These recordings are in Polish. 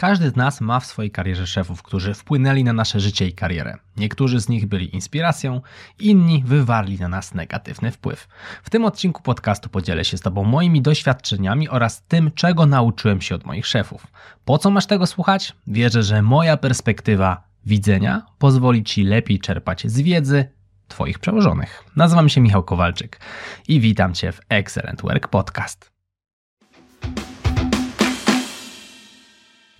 Każdy z nas ma w swojej karierze szefów, którzy wpłynęli na nasze życie i karierę. Niektórzy z nich byli inspiracją, inni wywarli na nas negatywny wpływ. W tym odcinku podcastu podzielę się z Tobą moimi doświadczeniami oraz tym, czego nauczyłem się od moich szefów. Po co masz tego słuchać? Wierzę, że moja perspektywa widzenia pozwoli Ci lepiej czerpać z wiedzy Twoich przełożonych. Nazywam się Michał Kowalczyk i witam Cię w Excellent Work Podcast.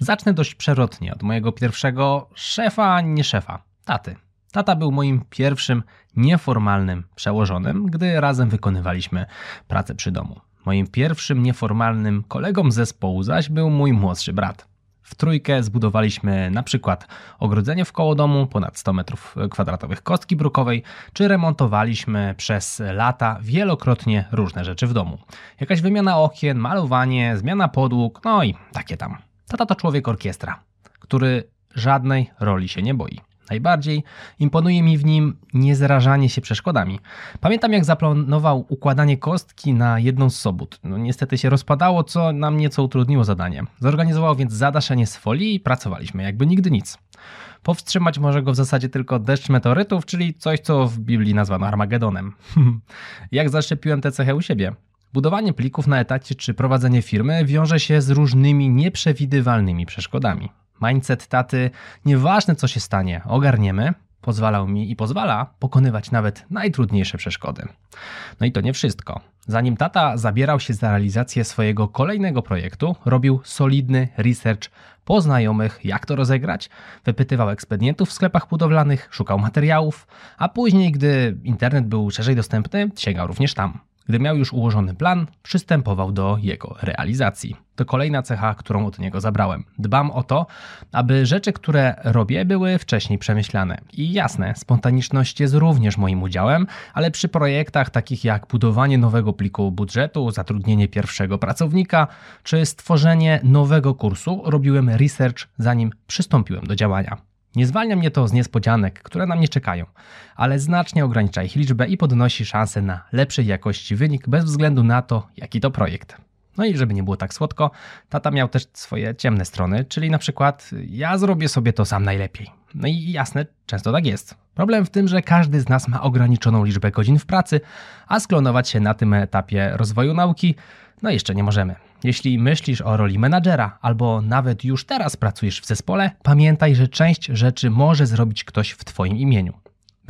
Zacznę dość przerotnie od mojego pierwszego szefa, nie szefa, taty. Tata był moim pierwszym nieformalnym przełożonym, gdy razem wykonywaliśmy pracę przy domu. Moim pierwszym nieformalnym kolegą zespołu zaś był mój młodszy brat. W trójkę zbudowaliśmy na przykład ogrodzenie w koło domu, ponad 100 metrów kwadratowych kostki brukowej, czy remontowaliśmy przez lata wielokrotnie różne rzeczy w domu. Jakaś wymiana okien, malowanie, zmiana podłóg, no i takie tam. Tata to człowiek orkiestra, który żadnej roli się nie boi. Najbardziej imponuje mi w nim niezrażanie się przeszkodami. Pamiętam, jak zaplanował układanie kostki na jedną z sobot. No, niestety się rozpadało, co nam nieco utrudniło zadanie. Zorganizował więc zadaszenie z folii i pracowaliśmy, jakby nigdy nic. Powstrzymać może go w zasadzie tylko deszcz meteorytów, czyli coś, co w Biblii nazwano Armagedonem. jak zaszczepiłem tę cechę u siebie? Budowanie plików na etacie czy prowadzenie firmy wiąże się z różnymi nieprzewidywalnymi przeszkodami. Mindset taty, nieważne co się stanie, ogarniemy, pozwalał mi i pozwala pokonywać nawet najtrudniejsze przeszkody. No i to nie wszystko. Zanim tata zabierał się za realizację swojego kolejnego projektu, robił solidny research po znajomych, jak to rozegrać, wypytywał ekspedientów w sklepach budowlanych, szukał materiałów, a później, gdy internet był szerzej dostępny, sięgał również tam. Gdy miał już ułożony plan, przystępował do jego realizacji. To kolejna cecha, którą od niego zabrałem. Dbam o to, aby rzeczy, które robię, były wcześniej przemyślane. I jasne, spontaniczność jest również moim udziałem, ale przy projektach takich jak budowanie nowego pliku budżetu, zatrudnienie pierwszego pracownika czy stworzenie nowego kursu, robiłem research zanim przystąpiłem do działania. Nie zwalnia mnie to z niespodzianek, które na mnie czekają, ale znacznie ogranicza ich liczbę i podnosi szanse na lepszej jakości wynik bez względu na to, jaki to projekt. No i żeby nie było tak słodko, tata miał też swoje ciemne strony, czyli na przykład ja zrobię sobie to sam najlepiej. No i jasne, często tak jest. Problem w tym, że każdy z nas ma ograniczoną liczbę godzin w pracy, a sklonować się na tym etapie rozwoju nauki, no jeszcze nie możemy. Jeśli myślisz o roli menadżera albo nawet już teraz pracujesz w zespole, pamiętaj, że część rzeczy może zrobić ktoś w Twoim imieniu.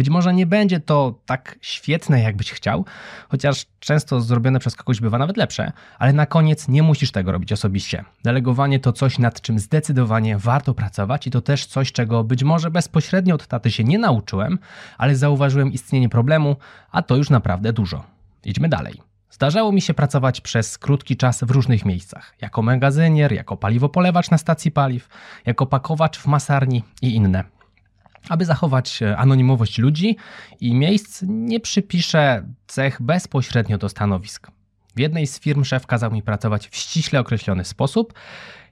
Być może nie będzie to tak świetne, jakbyś chciał, chociaż często zrobione przez kogoś bywa nawet lepsze, ale na koniec nie musisz tego robić osobiście. Delegowanie to coś, nad czym zdecydowanie warto pracować i to też coś, czego być może bezpośrednio od taty się nie nauczyłem, ale zauważyłem istnienie problemu, a to już naprawdę dużo. Idźmy dalej. Zdarzało mi się pracować przez krótki czas w różnych miejscach, jako magazynier, jako paliwopolewacz na stacji paliw, jako pakowacz w masarni i inne. Aby zachować e, anonimowość ludzi i miejsc, nie przypiszę cech bezpośrednio do stanowisk. W jednej z firm szef kazał mi pracować w ściśle określony sposób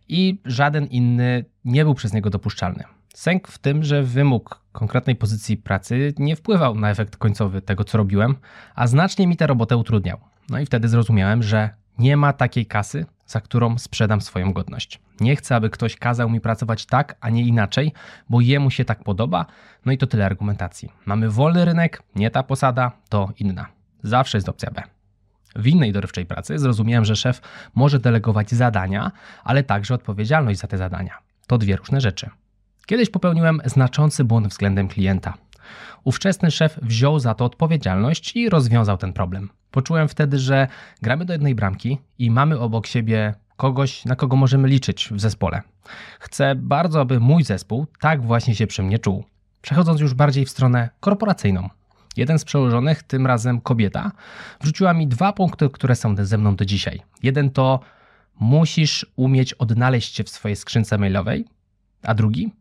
i żaden inny nie był przez niego dopuszczalny. Sęk w tym, że wymóg konkretnej pozycji pracy nie wpływał na efekt końcowy tego, co robiłem, a znacznie mi tę robotę utrudniał. No i wtedy zrozumiałem, że nie ma takiej kasy, za którą sprzedam swoją godność. Nie chcę, aby ktoś kazał mi pracować tak, a nie inaczej, bo jemu się tak podoba. No i to tyle argumentacji. Mamy wolny rynek, nie ta posada, to inna. Zawsze jest opcja B. W innej dorywczej pracy zrozumiałem, że szef może delegować zadania, ale także odpowiedzialność za te zadania. To dwie różne rzeczy. Kiedyś popełniłem znaczący błąd względem klienta. Ówczesny szef wziął za to odpowiedzialność i rozwiązał ten problem. Poczułem wtedy, że gramy do jednej bramki i mamy obok siebie kogoś, na kogo możemy liczyć w zespole. Chcę bardzo, aby mój zespół tak właśnie się przy mnie czuł. Przechodząc już bardziej w stronę korporacyjną. Jeden z przełożonych, tym razem kobieta, wrzuciła mi dwa punkty, które są ze mną do dzisiaj. Jeden to musisz umieć odnaleźć się w swojej skrzynce mailowej, a drugi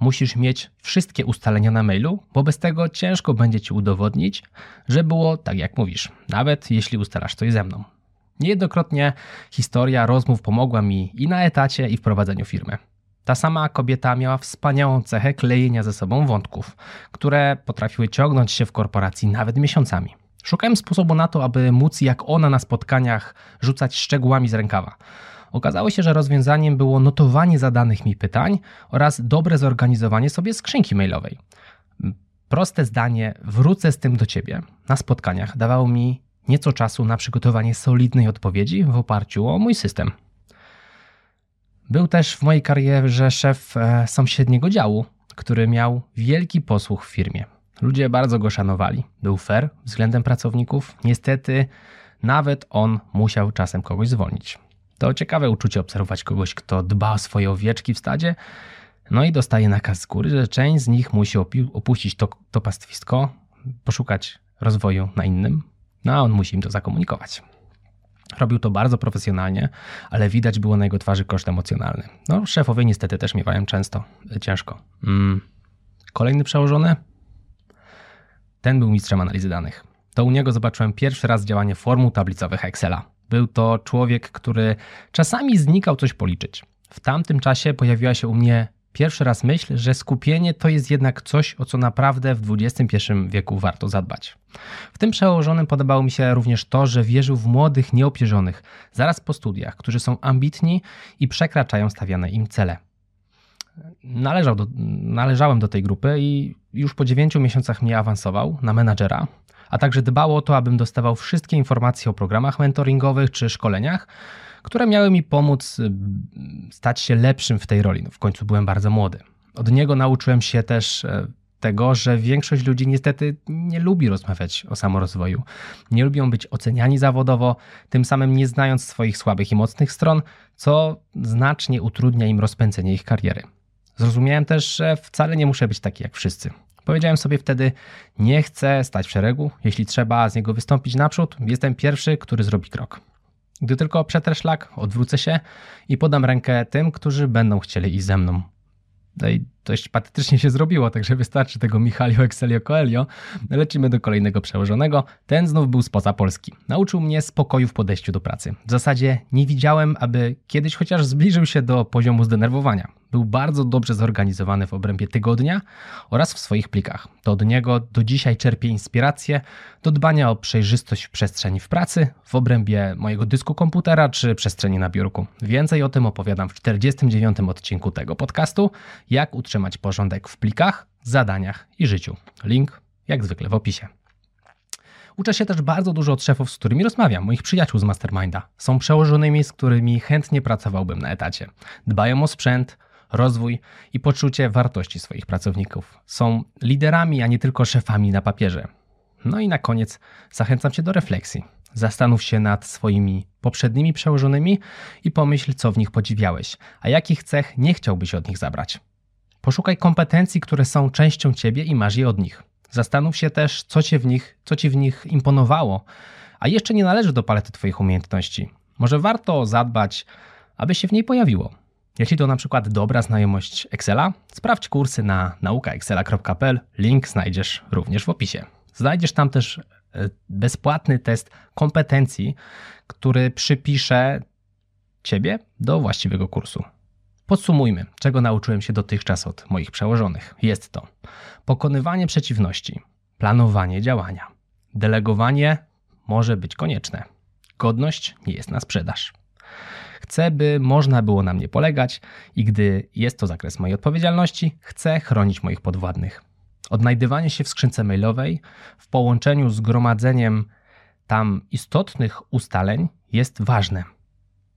musisz mieć wszystkie ustalenia na mailu, bo bez tego ciężko będzie ci udowodnić, że było tak jak mówisz, nawet jeśli ustalasz coś ze mną. Niejednokrotnie historia rozmów pomogła mi i na etacie, i w prowadzeniu firmy. Ta sama kobieta miała wspaniałą cechę klejenia ze sobą wątków, które potrafiły ciągnąć się w korporacji nawet miesiącami. Szukałem sposobu na to, aby móc jak ona na spotkaniach rzucać szczegółami z rękawa. Okazało się, że rozwiązaniem było notowanie zadanych mi pytań oraz dobre zorganizowanie sobie skrzynki mailowej. Proste zdanie wrócę z tym do ciebie na spotkaniach dawało mi nieco czasu na przygotowanie solidnej odpowiedzi w oparciu o mój system. Był też w mojej karierze szef e, sąsiedniego działu, który miał wielki posłuch w firmie. Ludzie bardzo go szanowali. Był fair względem pracowników. Niestety, nawet on musiał czasem kogoś zwolnić. To ciekawe uczucie obserwować kogoś, kto dba o swoje owieczki w stadzie, no i dostaje nakaz z góry, że część z nich musi opuścić to, to pastwisko, poszukać rozwoju na innym, no a on musi im to zakomunikować. Robił to bardzo profesjonalnie, ale widać było na jego twarzy koszt emocjonalny. No, szefowie niestety też miewają często e, ciężko. Mm. Kolejny przełożony? Ten był mistrzem analizy danych. To u niego zobaczyłem pierwszy raz działanie formuł tablicowych Excela. Był to człowiek, który czasami znikał coś policzyć. W tamtym czasie pojawiła się u mnie pierwszy raz myśl, że skupienie to jest jednak coś, o co naprawdę w XXI wieku warto zadbać. W tym przełożonym podobało mi się również to, że wierzył w młodych, nieopierzonych, zaraz po studiach, którzy są ambitni i przekraczają stawiane im cele. Należał do, należałem do tej grupy i już po 9 miesiącach mnie awansował na menadżera, a także dbał o to, abym dostawał wszystkie informacje o programach mentoringowych czy szkoleniach, które miały mi pomóc y, stać się lepszym w tej roli. No, w końcu byłem bardzo młody. Od niego nauczyłem się też e, tego, że większość ludzi niestety nie lubi rozmawiać o samorozwoju. Nie lubią być oceniani zawodowo, tym samym nie znając swoich słabych i mocnych stron, co znacznie utrudnia im rozpędzenie ich kariery. Zrozumiałem też, że wcale nie muszę być taki jak wszyscy. Powiedziałem sobie wtedy, nie chcę stać w szeregu, jeśli trzeba z niego wystąpić naprzód, jestem pierwszy, który zrobi krok. Gdy tylko przetrę szlak, odwrócę się i podam rękę tym, którzy będą chcieli iść ze mną. No dość patetycznie się zrobiło, także wystarczy tego Michalio Excelio Coelho. Lecimy do kolejnego przełożonego. Ten znów był spoza Polski. Nauczył mnie spokoju w podejściu do pracy. W zasadzie nie widziałem, aby kiedyś chociaż zbliżył się do poziomu zdenerwowania. Był bardzo dobrze zorganizowany w obrębie tygodnia oraz w swoich plikach. To od niego do dzisiaj czerpię inspirację do dbania o przejrzystość w przestrzeni w pracy, w obrębie mojego dysku komputera czy przestrzeni na biurku. Więcej o tym opowiadam w 49. odcinku tego podcastu, jak utrzymać porządek w plikach, zadaniach i życiu. Link jak zwykle w opisie. Uczę się też bardzo dużo od szefów, z którymi rozmawiam, moich przyjaciół z Masterminda. Są przełożonymi, z którymi chętnie pracowałbym na etacie. Dbają o sprzęt, rozwój i poczucie wartości swoich pracowników. Są liderami, a nie tylko szefami na papierze. No i na koniec zachęcam Cię do refleksji. Zastanów się nad swoimi poprzednimi przełożonymi i pomyśl, co w nich podziwiałeś, a jakich cech nie chciałbyś od nich zabrać. Poszukaj kompetencji, które są częścią Ciebie i masz je od nich. Zastanów się też, co, cię w nich, co Ci w nich imponowało, a jeszcze nie należy do palety Twoich umiejętności. Może warto zadbać, aby się w niej pojawiło. Jeśli to na przykład dobra znajomość Excela, sprawdź kursy na naukaexcela.pl. Link znajdziesz również w opisie. Znajdziesz tam też e, bezpłatny test kompetencji, który przypisze Ciebie do właściwego kursu. Podsumujmy, czego nauczyłem się dotychczas od moich przełożonych. Jest to pokonywanie przeciwności, planowanie działania, delegowanie może być konieczne, godność nie jest na sprzedaż. Chcę, by można było na mnie polegać i gdy jest to zakres mojej odpowiedzialności, chcę chronić moich podwładnych. Odnajdywanie się w skrzynce mailowej w połączeniu z gromadzeniem tam istotnych ustaleń jest ważne.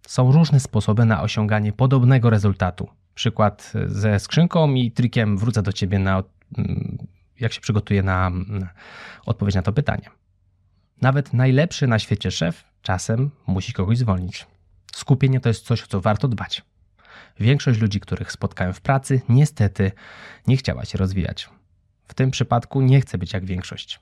Są różne sposoby na osiąganie podobnego rezultatu. Przykład ze skrzynką i trikiem wrócę do ciebie na mm, jak się przygotuję na mm, odpowiedź na to pytanie. Nawet najlepszy na świecie szef czasem musi kogoś zwolnić. Skupienie to jest coś, o co warto dbać. Większość ludzi, których spotkałem w pracy, niestety nie chciała się rozwijać. W tym przypadku nie chcę być jak większość.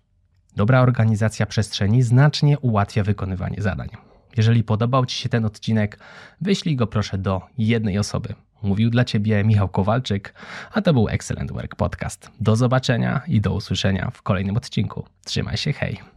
Dobra organizacja przestrzeni znacznie ułatwia wykonywanie zadań. Jeżeli podobał Ci się ten odcinek, wyślij go proszę do jednej osoby. Mówił dla Ciebie Michał Kowalczyk, a to był Excellent Work Podcast. Do zobaczenia i do usłyszenia w kolejnym odcinku. Trzymaj się, hej!